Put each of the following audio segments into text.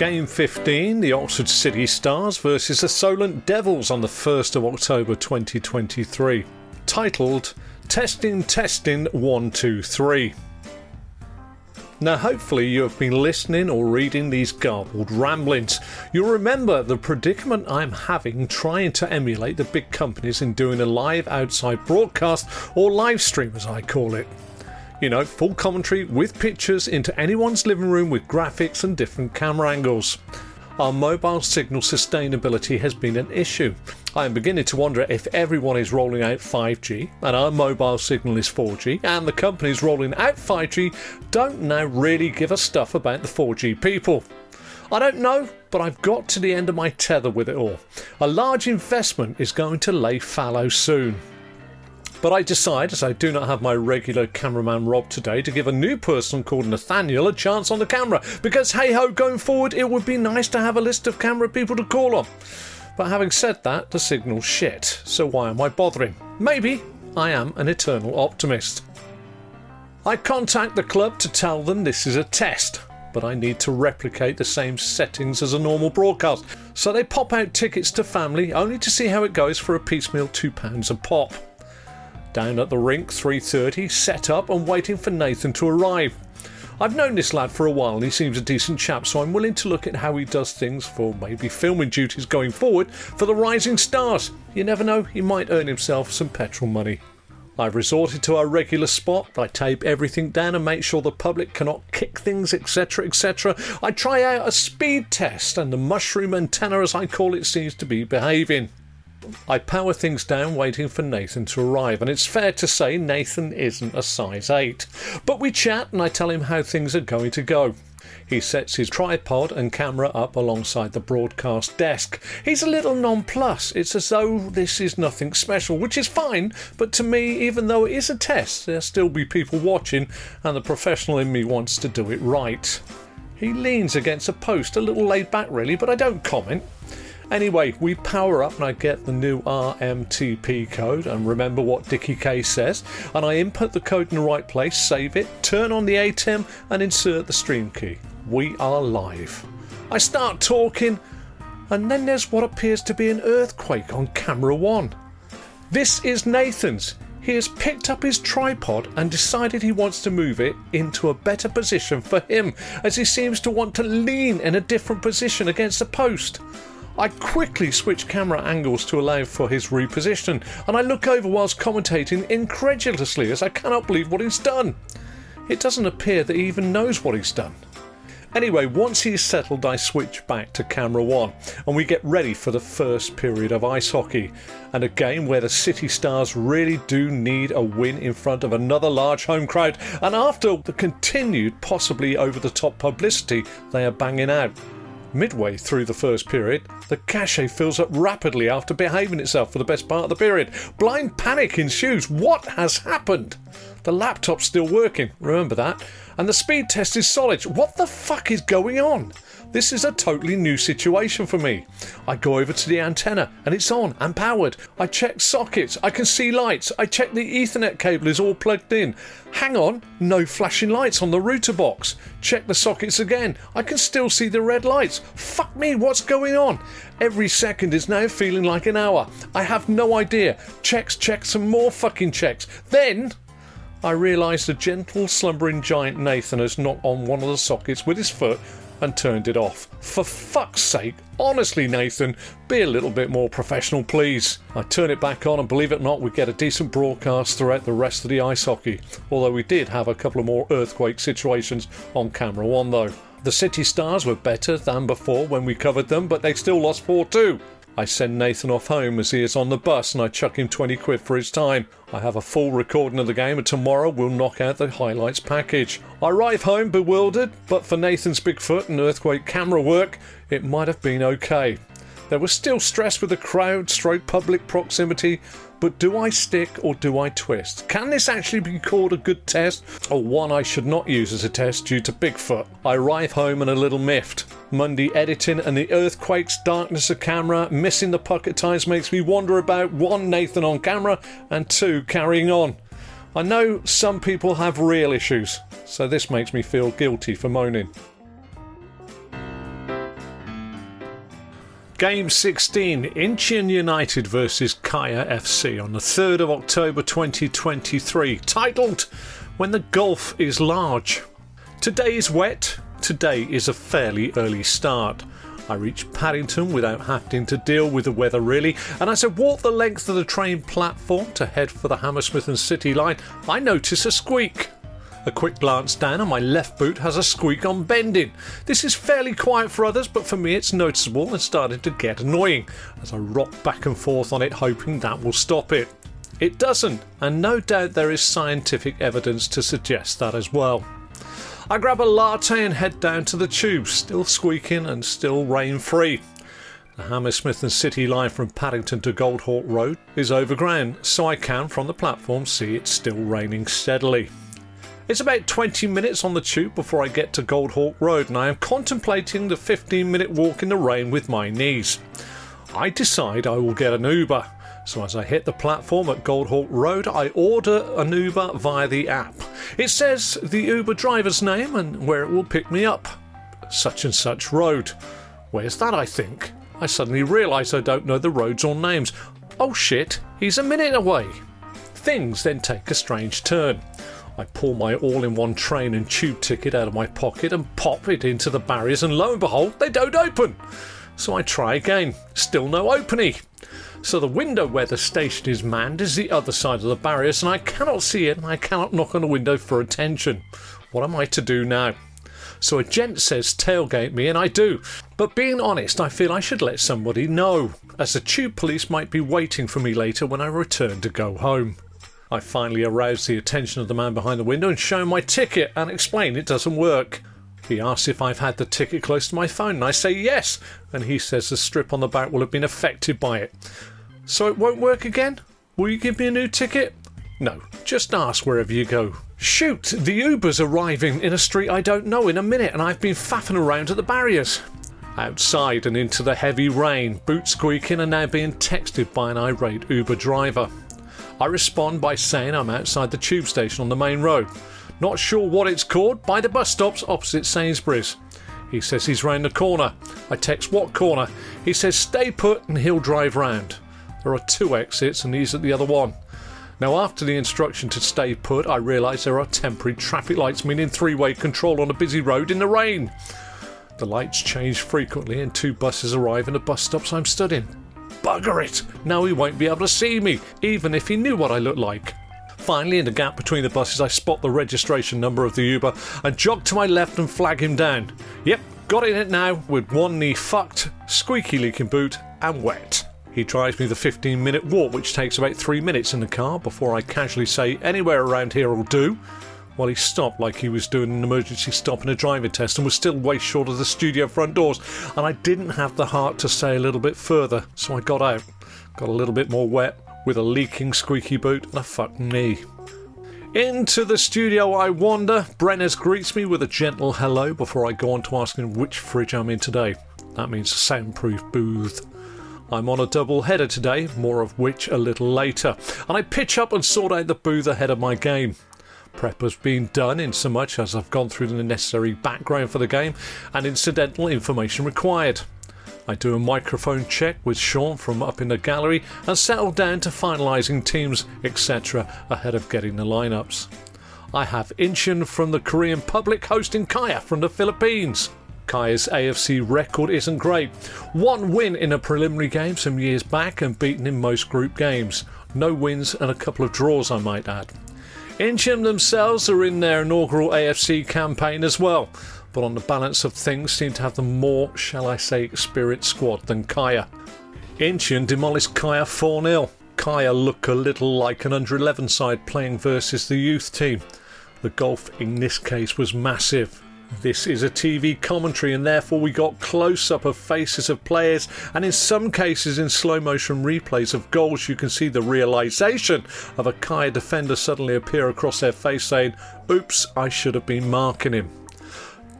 Game 15, the Oxford City Stars versus the Solent Devils on the 1st of October 2023. Titled Testing, Testing 123. Now, hopefully, you have been listening or reading these garbled ramblings. You'll remember the predicament I'm having trying to emulate the big companies in doing a live outside broadcast or live stream, as I call it. You know, full commentary with pictures into anyone's living room with graphics and different camera angles our mobile signal sustainability has been an issue. I am beginning to wonder if everyone is rolling out 5G and our mobile signal is 4G, and the companies rolling out 5G don't now really give a stuff about the 4G people. I don't know, but I've got to the end of my tether with it all. A large investment is going to lay fallow soon. But I decide, as I do not have my regular cameraman Rob today, to give a new person called Nathaniel a chance on the camera. Because hey ho, going forward, it would be nice to have a list of camera people to call on. But having said that, the signal's shit, so why am I bothering? Maybe I am an eternal optimist. I contact the club to tell them this is a test, but I need to replicate the same settings as a normal broadcast. So they pop out tickets to family only to see how it goes for a piecemeal £2 a pop. Down at the rink, 3.30, set up and waiting for Nathan to arrive. I've known this lad for a while and he seems a decent chap, so I'm willing to look at how he does things for maybe filming duties going forward for the Rising Stars. You never know, he might earn himself some petrol money. I've resorted to our regular spot. I tape everything down and make sure the public cannot kick things, etc., etc. I try out a speed test, and the mushroom antenna, as I call it, seems to be behaving. I power things down waiting for Nathan to arrive, and it's fair to say Nathan isn't a size 8. But we chat and I tell him how things are going to go. He sets his tripod and camera up alongside the broadcast desk. He's a little nonplussed. It's as though this is nothing special, which is fine, but to me, even though it is a test, there'll still be people watching, and the professional in me wants to do it right. He leans against a post, a little laid back really, but I don't comment. Anyway, we power up and I get the new RMTP code and remember what Dickie K says. And I input the code in the right place, save it, turn on the ATEM and insert the stream key. We are live. I start talking and then there's what appears to be an earthquake on camera one. This is Nathan's. He has picked up his tripod and decided he wants to move it into a better position for him, as he seems to want to lean in a different position against the post. I quickly switch camera angles to allow for his reposition, and I look over whilst commentating incredulously as I cannot believe what he's done. It doesn't appear that he even knows what he's done. Anyway, once he's settled, I switch back to camera one and we get ready for the first period of ice hockey and a game where the City Stars really do need a win in front of another large home crowd. And after the continued, possibly over the top publicity they are banging out, Midway through the first period, the cache fills up rapidly after behaving itself for the best part of the period. Blind panic ensues. What has happened? The laptop's still working, remember that? And the speed test is solid. What the fuck is going on? This is a totally new situation for me. I go over to the antenna and it's on and powered. I check sockets, I can see lights, I check the Ethernet cable is all plugged in. Hang on, no flashing lights on the router box. Check the sockets again, I can still see the red lights. Fuck me, what's going on? Every second is now feeling like an hour. I have no idea. Checks, checks, and more fucking checks. Then I realise the gentle slumbering giant Nathan has knocked on one of the sockets with his foot and turned it off. For fuck's sake, honestly, Nathan, be a little bit more professional, please. I turn it back on, and believe it or not, we get a decent broadcast throughout the rest of the ice hockey. Although we did have a couple of more earthquake situations on camera one, though. The City Stars were better than before when we covered them, but they still lost 4 2. I send Nathan off home as he is on the bus and I chuck him 20 quid for his time. I have a full recording of the game and tomorrow we'll knock out the highlights package. I arrive home bewildered, but for Nathan's Bigfoot and earthquake camera work, it might have been okay. There was still stress with the crowd, stroke public proximity, but do I stick or do I twist? Can this actually be called a good test or one I should not use as a test due to Bigfoot? I arrive home and a little miffed. Monday editing and the earthquakes, darkness of camera, missing the puck at times makes me wonder about one, Nathan on camera, and two, carrying on. I know some people have real issues, so this makes me feel guilty for moaning. Game 16, Incheon United versus Kaya FC on the 3rd of October 2023, titled When the Gulf is Large. Today is wet, today is a fairly early start. I reached Paddington without having to deal with the weather really, and as I walked the length of the train platform to head for the Hammersmith and City line, I noticed a squeak. A quick glance down, and my left boot has a squeak on bending. This is fairly quiet for others, but for me it's noticeable and starting to get annoying as I rock back and forth on it, hoping that will stop it. It doesn't, and no doubt there is scientific evidence to suggest that as well. I grab a latte and head down to the tube, still squeaking and still rain free. The Hammersmith and City line from Paddington to Goldhawk Road is overground, so I can, from the platform, see it's still raining steadily. It's about 20 minutes on the tube before I get to Goldhawk Road, and I am contemplating the 15 minute walk in the rain with my knees. I decide I will get an Uber. So as I hit the platform at Goldhawk Road, I order an Uber via the app. It says the Uber driver's name and where it will pick me up. Such and such road. Where's that, I think? I suddenly realise I don't know the roads or names. Oh shit, he's a minute away. Things then take a strange turn. I pull my all in one train and tube ticket out of my pocket and pop it into the barriers, and lo and behold, they don't open. So I try again. Still no opening. So the window where the station is manned is the other side of the barriers, and I cannot see it, and I cannot knock on the window for attention. What am I to do now? So a gent says tailgate me, and I do. But being honest, I feel I should let somebody know, as the tube police might be waiting for me later when I return to go home. I finally arouse the attention of the man behind the window and show him my ticket and explain it doesn't work. He asks if I've had the ticket close to my phone, and I say yes, and he says the strip on the back will have been affected by it. So it won't work again? Will you give me a new ticket? No, just ask wherever you go. Shoot, the Uber's arriving in a street I don't know in a minute, and I've been faffing around at the barriers. Outside and into the heavy rain, boots squeaking, and now being texted by an irate Uber driver. I respond by saying I'm outside the tube station on the main road. Not sure what it's called, by the bus stops opposite Sainsbury's. He says he's round the corner. I text what corner? He says stay put and he'll drive round. There are two exits and he's at the other one. Now, after the instruction to stay put, I realise there are temporary traffic lights, meaning three way control on a busy road in the rain. The lights change frequently and two buses arrive in the bus stops I'm stood in. Bugger it! Now he won't be able to see me, even if he knew what I looked like. Finally, in the gap between the buses, I spot the registration number of the Uber and jog to my left and flag him down. Yep, got in it now with one knee fucked, squeaky leaking boot, and wet. He drives me the 15 minute walk, which takes about 3 minutes in the car before I casually say, Anywhere around here will do. While he stopped like he was doing an emergency stop in a driving test and was still way short of the studio front doors. And I didn't have the heart to say a little bit further, so I got out. Got a little bit more wet with a leaking squeaky boot and a fucking knee. Into the studio I wander. Brenners greets me with a gentle hello before I go on to asking which fridge I'm in today. That means soundproof booth. I'm on a double header today, more of which a little later, and I pitch up and sort out the booth ahead of my game. Prep has been done in so much as I've gone through the necessary background for the game and incidental information required. I do a microphone check with Sean from up in the gallery and settle down to finalising teams, etc., ahead of getting the lineups. I have Incheon from the Korean public hosting Kaya from the Philippines. Kaya's AFC record isn't great. One win in a preliminary game some years back and beaten in most group games. No wins and a couple of draws, I might add. Incheon themselves are in their inaugural AFC campaign as well, but on the balance of things seem to have the more, shall I say, experienced squad than Kaya. Incheon demolished Kaya 4 0. Kaya look a little like an under 11 side playing versus the youth team. The golf in this case was massive. This is a TV commentary, and therefore we got close up of faces of players, and in some cases, in slow motion replays of goals, you can see the realization of a Kaya defender suddenly appear across their face saying, Oops, I should have been marking him.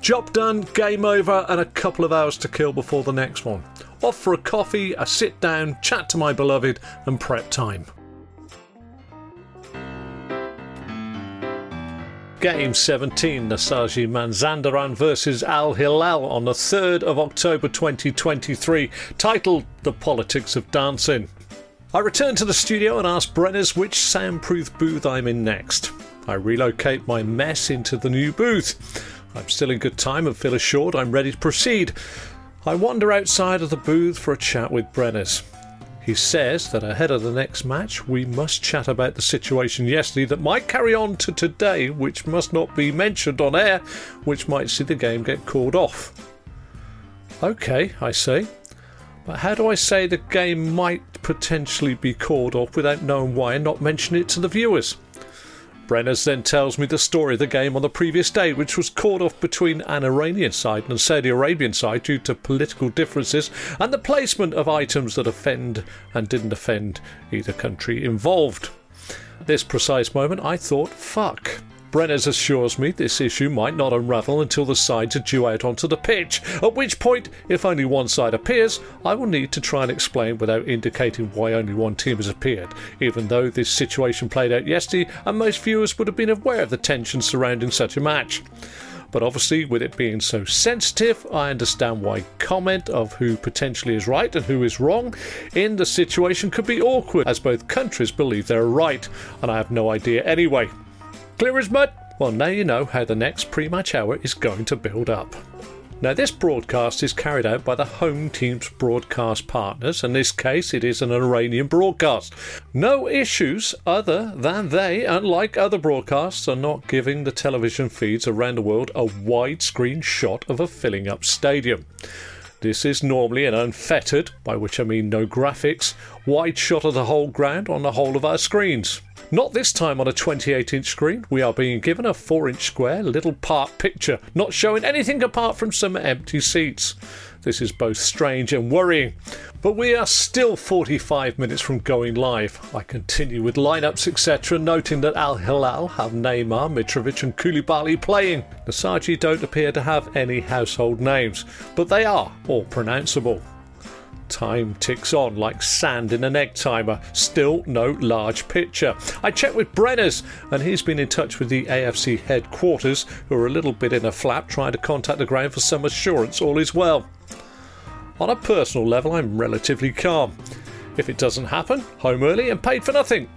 Job done, game over, and a couple of hours to kill before the next one. Off for a coffee, a sit down, chat to my beloved, and prep time. Game 17, Nasaji Mazandaran versus Al Hilal on the 3rd of October 2023, titled The Politics of Dancing. I return to the studio and ask Brenners which soundproof booth I'm in next. I relocate my mess into the new booth. I'm still in good time and feel assured I'm ready to proceed. I wander outside of the booth for a chat with Brenners. He says that ahead of the next match, we must chat about the situation yesterday that might carry on to today, which must not be mentioned on air, which might see the game get called off. Okay, I say. But how do I say the game might potentially be called off without knowing why and not mention it to the viewers? Brenners then tells me the story of the game on the previous day, which was called off between an Iranian side and a Saudi Arabian side due to political differences and the placement of items that offend and didn't offend either country involved. At this precise moment, I thought, fuck. Brenners assures me this issue might not unravel until the sides are due out onto the pitch, at which point, if only one side appears, I will need to try and explain without indicating why only one team has appeared, even though this situation played out yesterday and most viewers would have been aware of the tension surrounding such a match. But obviously, with it being so sensitive, I understand why comment of who potentially is right and who is wrong in the situation could be awkward, as both countries believe they're right, and I have no idea anyway. Clear as mud? Well, now you know how the next pre match hour is going to build up. Now, this broadcast is carried out by the home team's broadcast partners. In this case, it is an Iranian broadcast. No issues other than they, unlike other broadcasts, are not giving the television feeds around the world a widescreen shot of a filling up stadium. This is normally an unfettered, by which I mean no graphics, wide shot of the whole ground on the whole of our screens. Not this time on a 28 inch screen. We are being given a 4 inch square little part picture, not showing anything apart from some empty seats. This is both strange and worrying. But we are still 45 minutes from going live. I continue with lineups, etc., noting that Al Hilal have Neymar, Mitrovic, and Koulibaly playing. Nasaji don't appear to have any household names, but they are all pronounceable. Time ticks on like sand in an egg timer. Still no large picture. I checked with Brenners, and he's been in touch with the AFC headquarters, who are a little bit in a flap trying to contact the ground for some assurance all is well. On a personal level, I'm relatively calm. If it doesn't happen, home early and paid for nothing.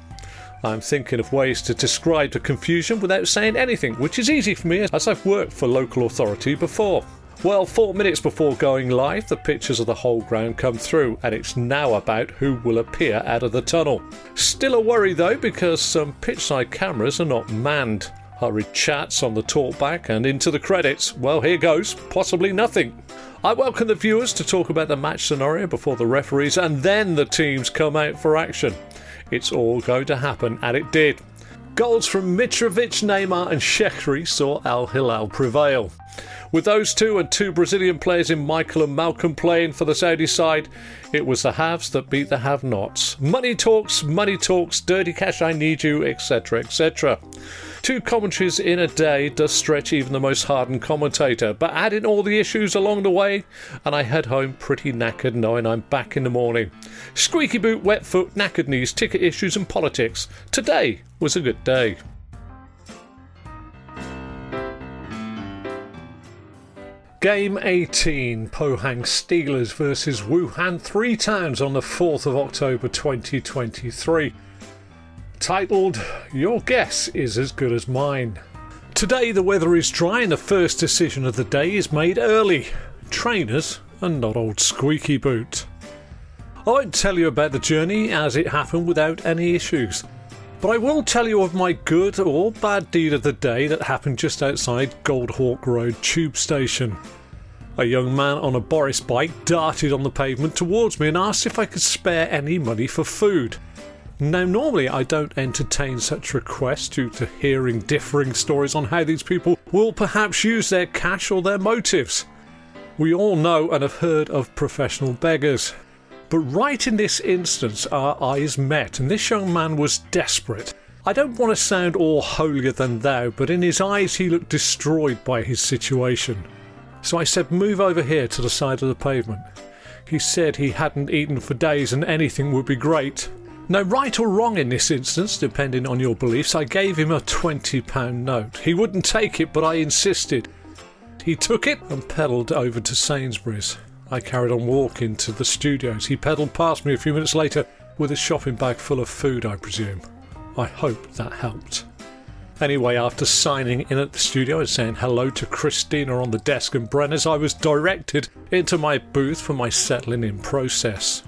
I'm thinking of ways to describe the confusion without saying anything, which is easy for me as I've worked for local authority before. Well, four minutes before going live, the pictures of the whole ground come through, and it's now about who will appear out of the tunnel. Still a worry though, because some pitchside cameras are not manned. Hurried chats on the talkback and into the credits. Well, here goes, possibly nothing. I welcome the viewers to talk about the match scenario before the referees and then the teams come out for action. It's all going to happen, and it did. Goals from Mitrovic, Neymar, and Shaqiri saw Al Hilal prevail. With those two and two Brazilian players in Michael and Malcom playing for the Saudi side, it was the haves that beat the have nots. Money talks, money talks, dirty cash, I need you, etc. etc. Two commentaries in a day does stretch even the most hardened commentator, but add in all the issues along the way, and I head home pretty knackered knowing I'm back in the morning. Squeaky boot, wet foot, knackered knees, ticket issues, and politics. Today was a good day. Game 18 Pohang Steelers versus Wuhan Three Towns on the 4th of October 2023. Titled Your Guess is as Good as Mine. Today the weather is dry and the first decision of the day is made early. Trainers and not old squeaky boot. I won't tell you about the journey as it happened without any issues. But I will tell you of my good or bad deed of the day that happened just outside Goldhawk Road Tube Station. A young man on a Boris bike darted on the pavement towards me and asked if I could spare any money for food. Now, normally I don't entertain such requests due to hearing differing stories on how these people will perhaps use their cash or their motives. We all know and have heard of professional beggars. But right in this instance, our eyes met, and this young man was desperate. I don't want to sound all holier than thou, but in his eyes he looked destroyed by his situation. So I said, Move over here to the side of the pavement. He said he hadn't eaten for days and anything would be great. Now, right or wrong in this instance, depending on your beliefs, I gave him a £20 note. He wouldn't take it, but I insisted. He took it and pedalled over to Sainsbury's. I carried on walking to the studios. He pedalled past me a few minutes later with a shopping bag full of food, I presume. I hope that helped. Anyway, after signing in at the studio and saying hello to Christina on the desk and Brenners, I was directed into my booth for my settling in process.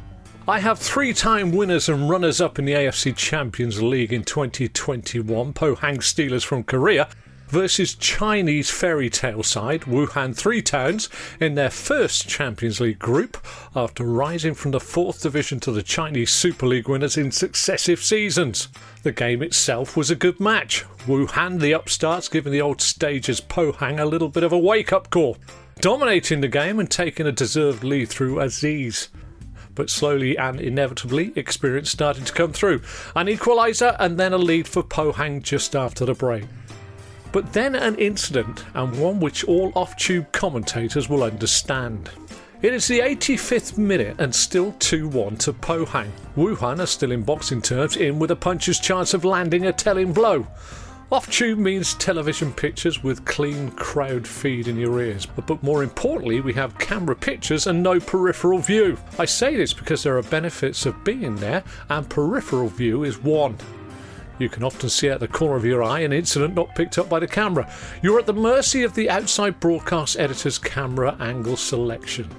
I have three time winners and runners up in the AFC Champions League in 2021 Pohang Steelers from Korea versus Chinese fairy tale side Wuhan Three Towns in their first Champions League group after rising from the fourth division to the Chinese Super League winners in successive seasons. The game itself was a good match. Wuhan, the upstarts, giving the old stagers Pohang a little bit of a wake up call, dominating the game and taking a deserved lead through Aziz but slowly and inevitably, experience started to come through. An equaliser and then a lead for Pohang just after the break. But then an incident, and one which all off tube commentators will understand. It is the 85th minute and still 2 1 to Pohang. Wuhan are still in boxing terms, in with a puncher's chance of landing a telling blow. Off tube means television pictures with clean crowd feed in your ears, but, but more importantly, we have camera pictures and no peripheral view. I say this because there are benefits of being there, and peripheral view is one. You can often see out the corner of your eye an incident not picked up by the camera. You're at the mercy of the outside broadcast editor's camera angle selection.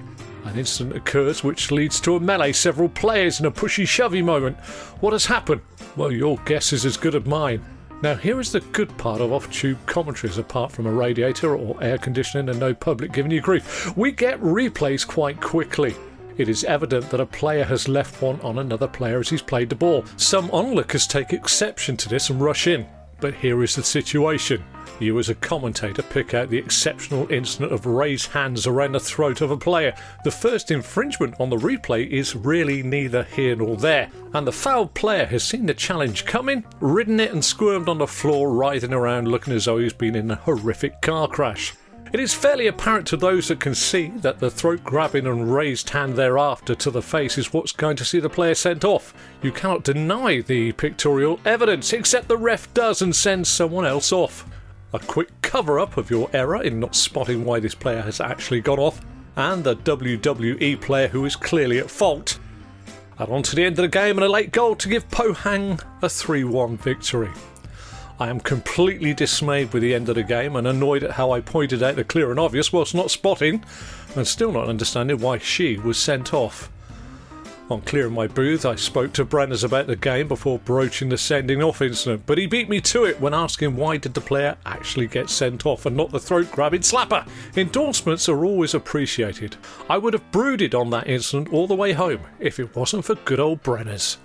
An incident occurs which leads to a melee, several players in a pushy shovey moment. What has happened? Well, your guess is as good as mine. Now, here is the good part of off tube commentaries, apart from a radiator or air conditioning and no public giving you grief. We get replays quite quickly. It is evident that a player has left one on another player as he's played the ball. Some onlookers take exception to this and rush in. But here is the situation. You, as a commentator, pick out the exceptional incident of raised hands around the throat of a player. The first infringement on the replay is really neither here nor there, and the fouled player has seen the challenge coming, ridden it, and squirmed on the floor, writhing around looking as though he's been in a horrific car crash. It is fairly apparent to those that can see that the throat grabbing and raised hand thereafter to the face is what's going to see the player sent off. You cannot deny the pictorial evidence, except the ref does and sends someone else off a quick cover up of your error in not spotting why this player has actually gone off, and the WWE player who is clearly at fault. And on to the end of the game and a late goal to give Pohang a 3 1 victory. I am completely dismayed with the end of the game and annoyed at how I pointed out the clear and obvious whilst not spotting, and still not understanding why she was sent off. On clearing my booth, I spoke to Brenners about the game before broaching the sending off incident, but he beat me to it when asking why did the player actually get sent off and not the throat grabbing slapper. Endorsements are always appreciated. I would have brooded on that incident all the way home if it wasn't for good old Brenners.